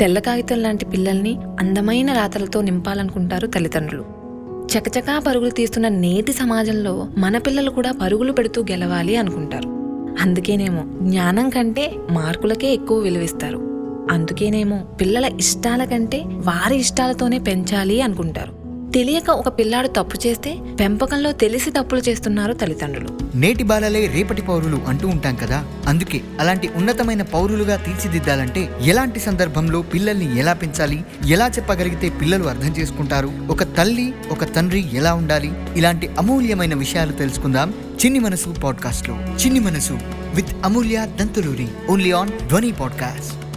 తెల్ల కాగితం లాంటి పిల్లల్ని అందమైన రాతలతో నింపాలనుకుంటారు తల్లిదండ్రులు. చకచకా పరుగులు తీస్తున్న నేటి సమాజంలో మన పిల్లలు కూడా పరుగులు పెడుతూ గెలవాలి అనుకుంటారు. అందుకేనేమో జ్ఞానం కంటే మార్కులకే ఎక్కువ విలువిస్తారు. అందుకేనేమో పిల్లల ఇష్టాల కంటే వారి ఇష్టాలతోనే పెంచాలి అనుకుంటారు. తెలియక ఒక పిల్లాడు తప్పు చేస్తే పెంపకంలో తెలిసి తప్పులు చేస్తున్నారు తల్లిదండ్రులు. నేటి బాలలే రేపటి పౌరులు అంటూ ఉంటాం కదా అందుకే అలాంటి ఉన్నతమైన పౌరులుగా తీర్చిదిద్దాలంటే ఎలాంటి సందర్భంలో పిల్లల్ని ఎలా పెంచాలి ఎలా చెప్పగలిగితే పిల్లలు అర్థం చేసుకుంటారు ఒక తల్లి ఒక తండ్రి ఎలా ఉండాలి ఇలాంటి అమూల్యమైన విషయాలు తెలుసుకుందాం చిన్ని మనసు పాడ్కాస్ట్లో చిన్ని మనసు with Amulya Dantuluri only on Dhwani podcast.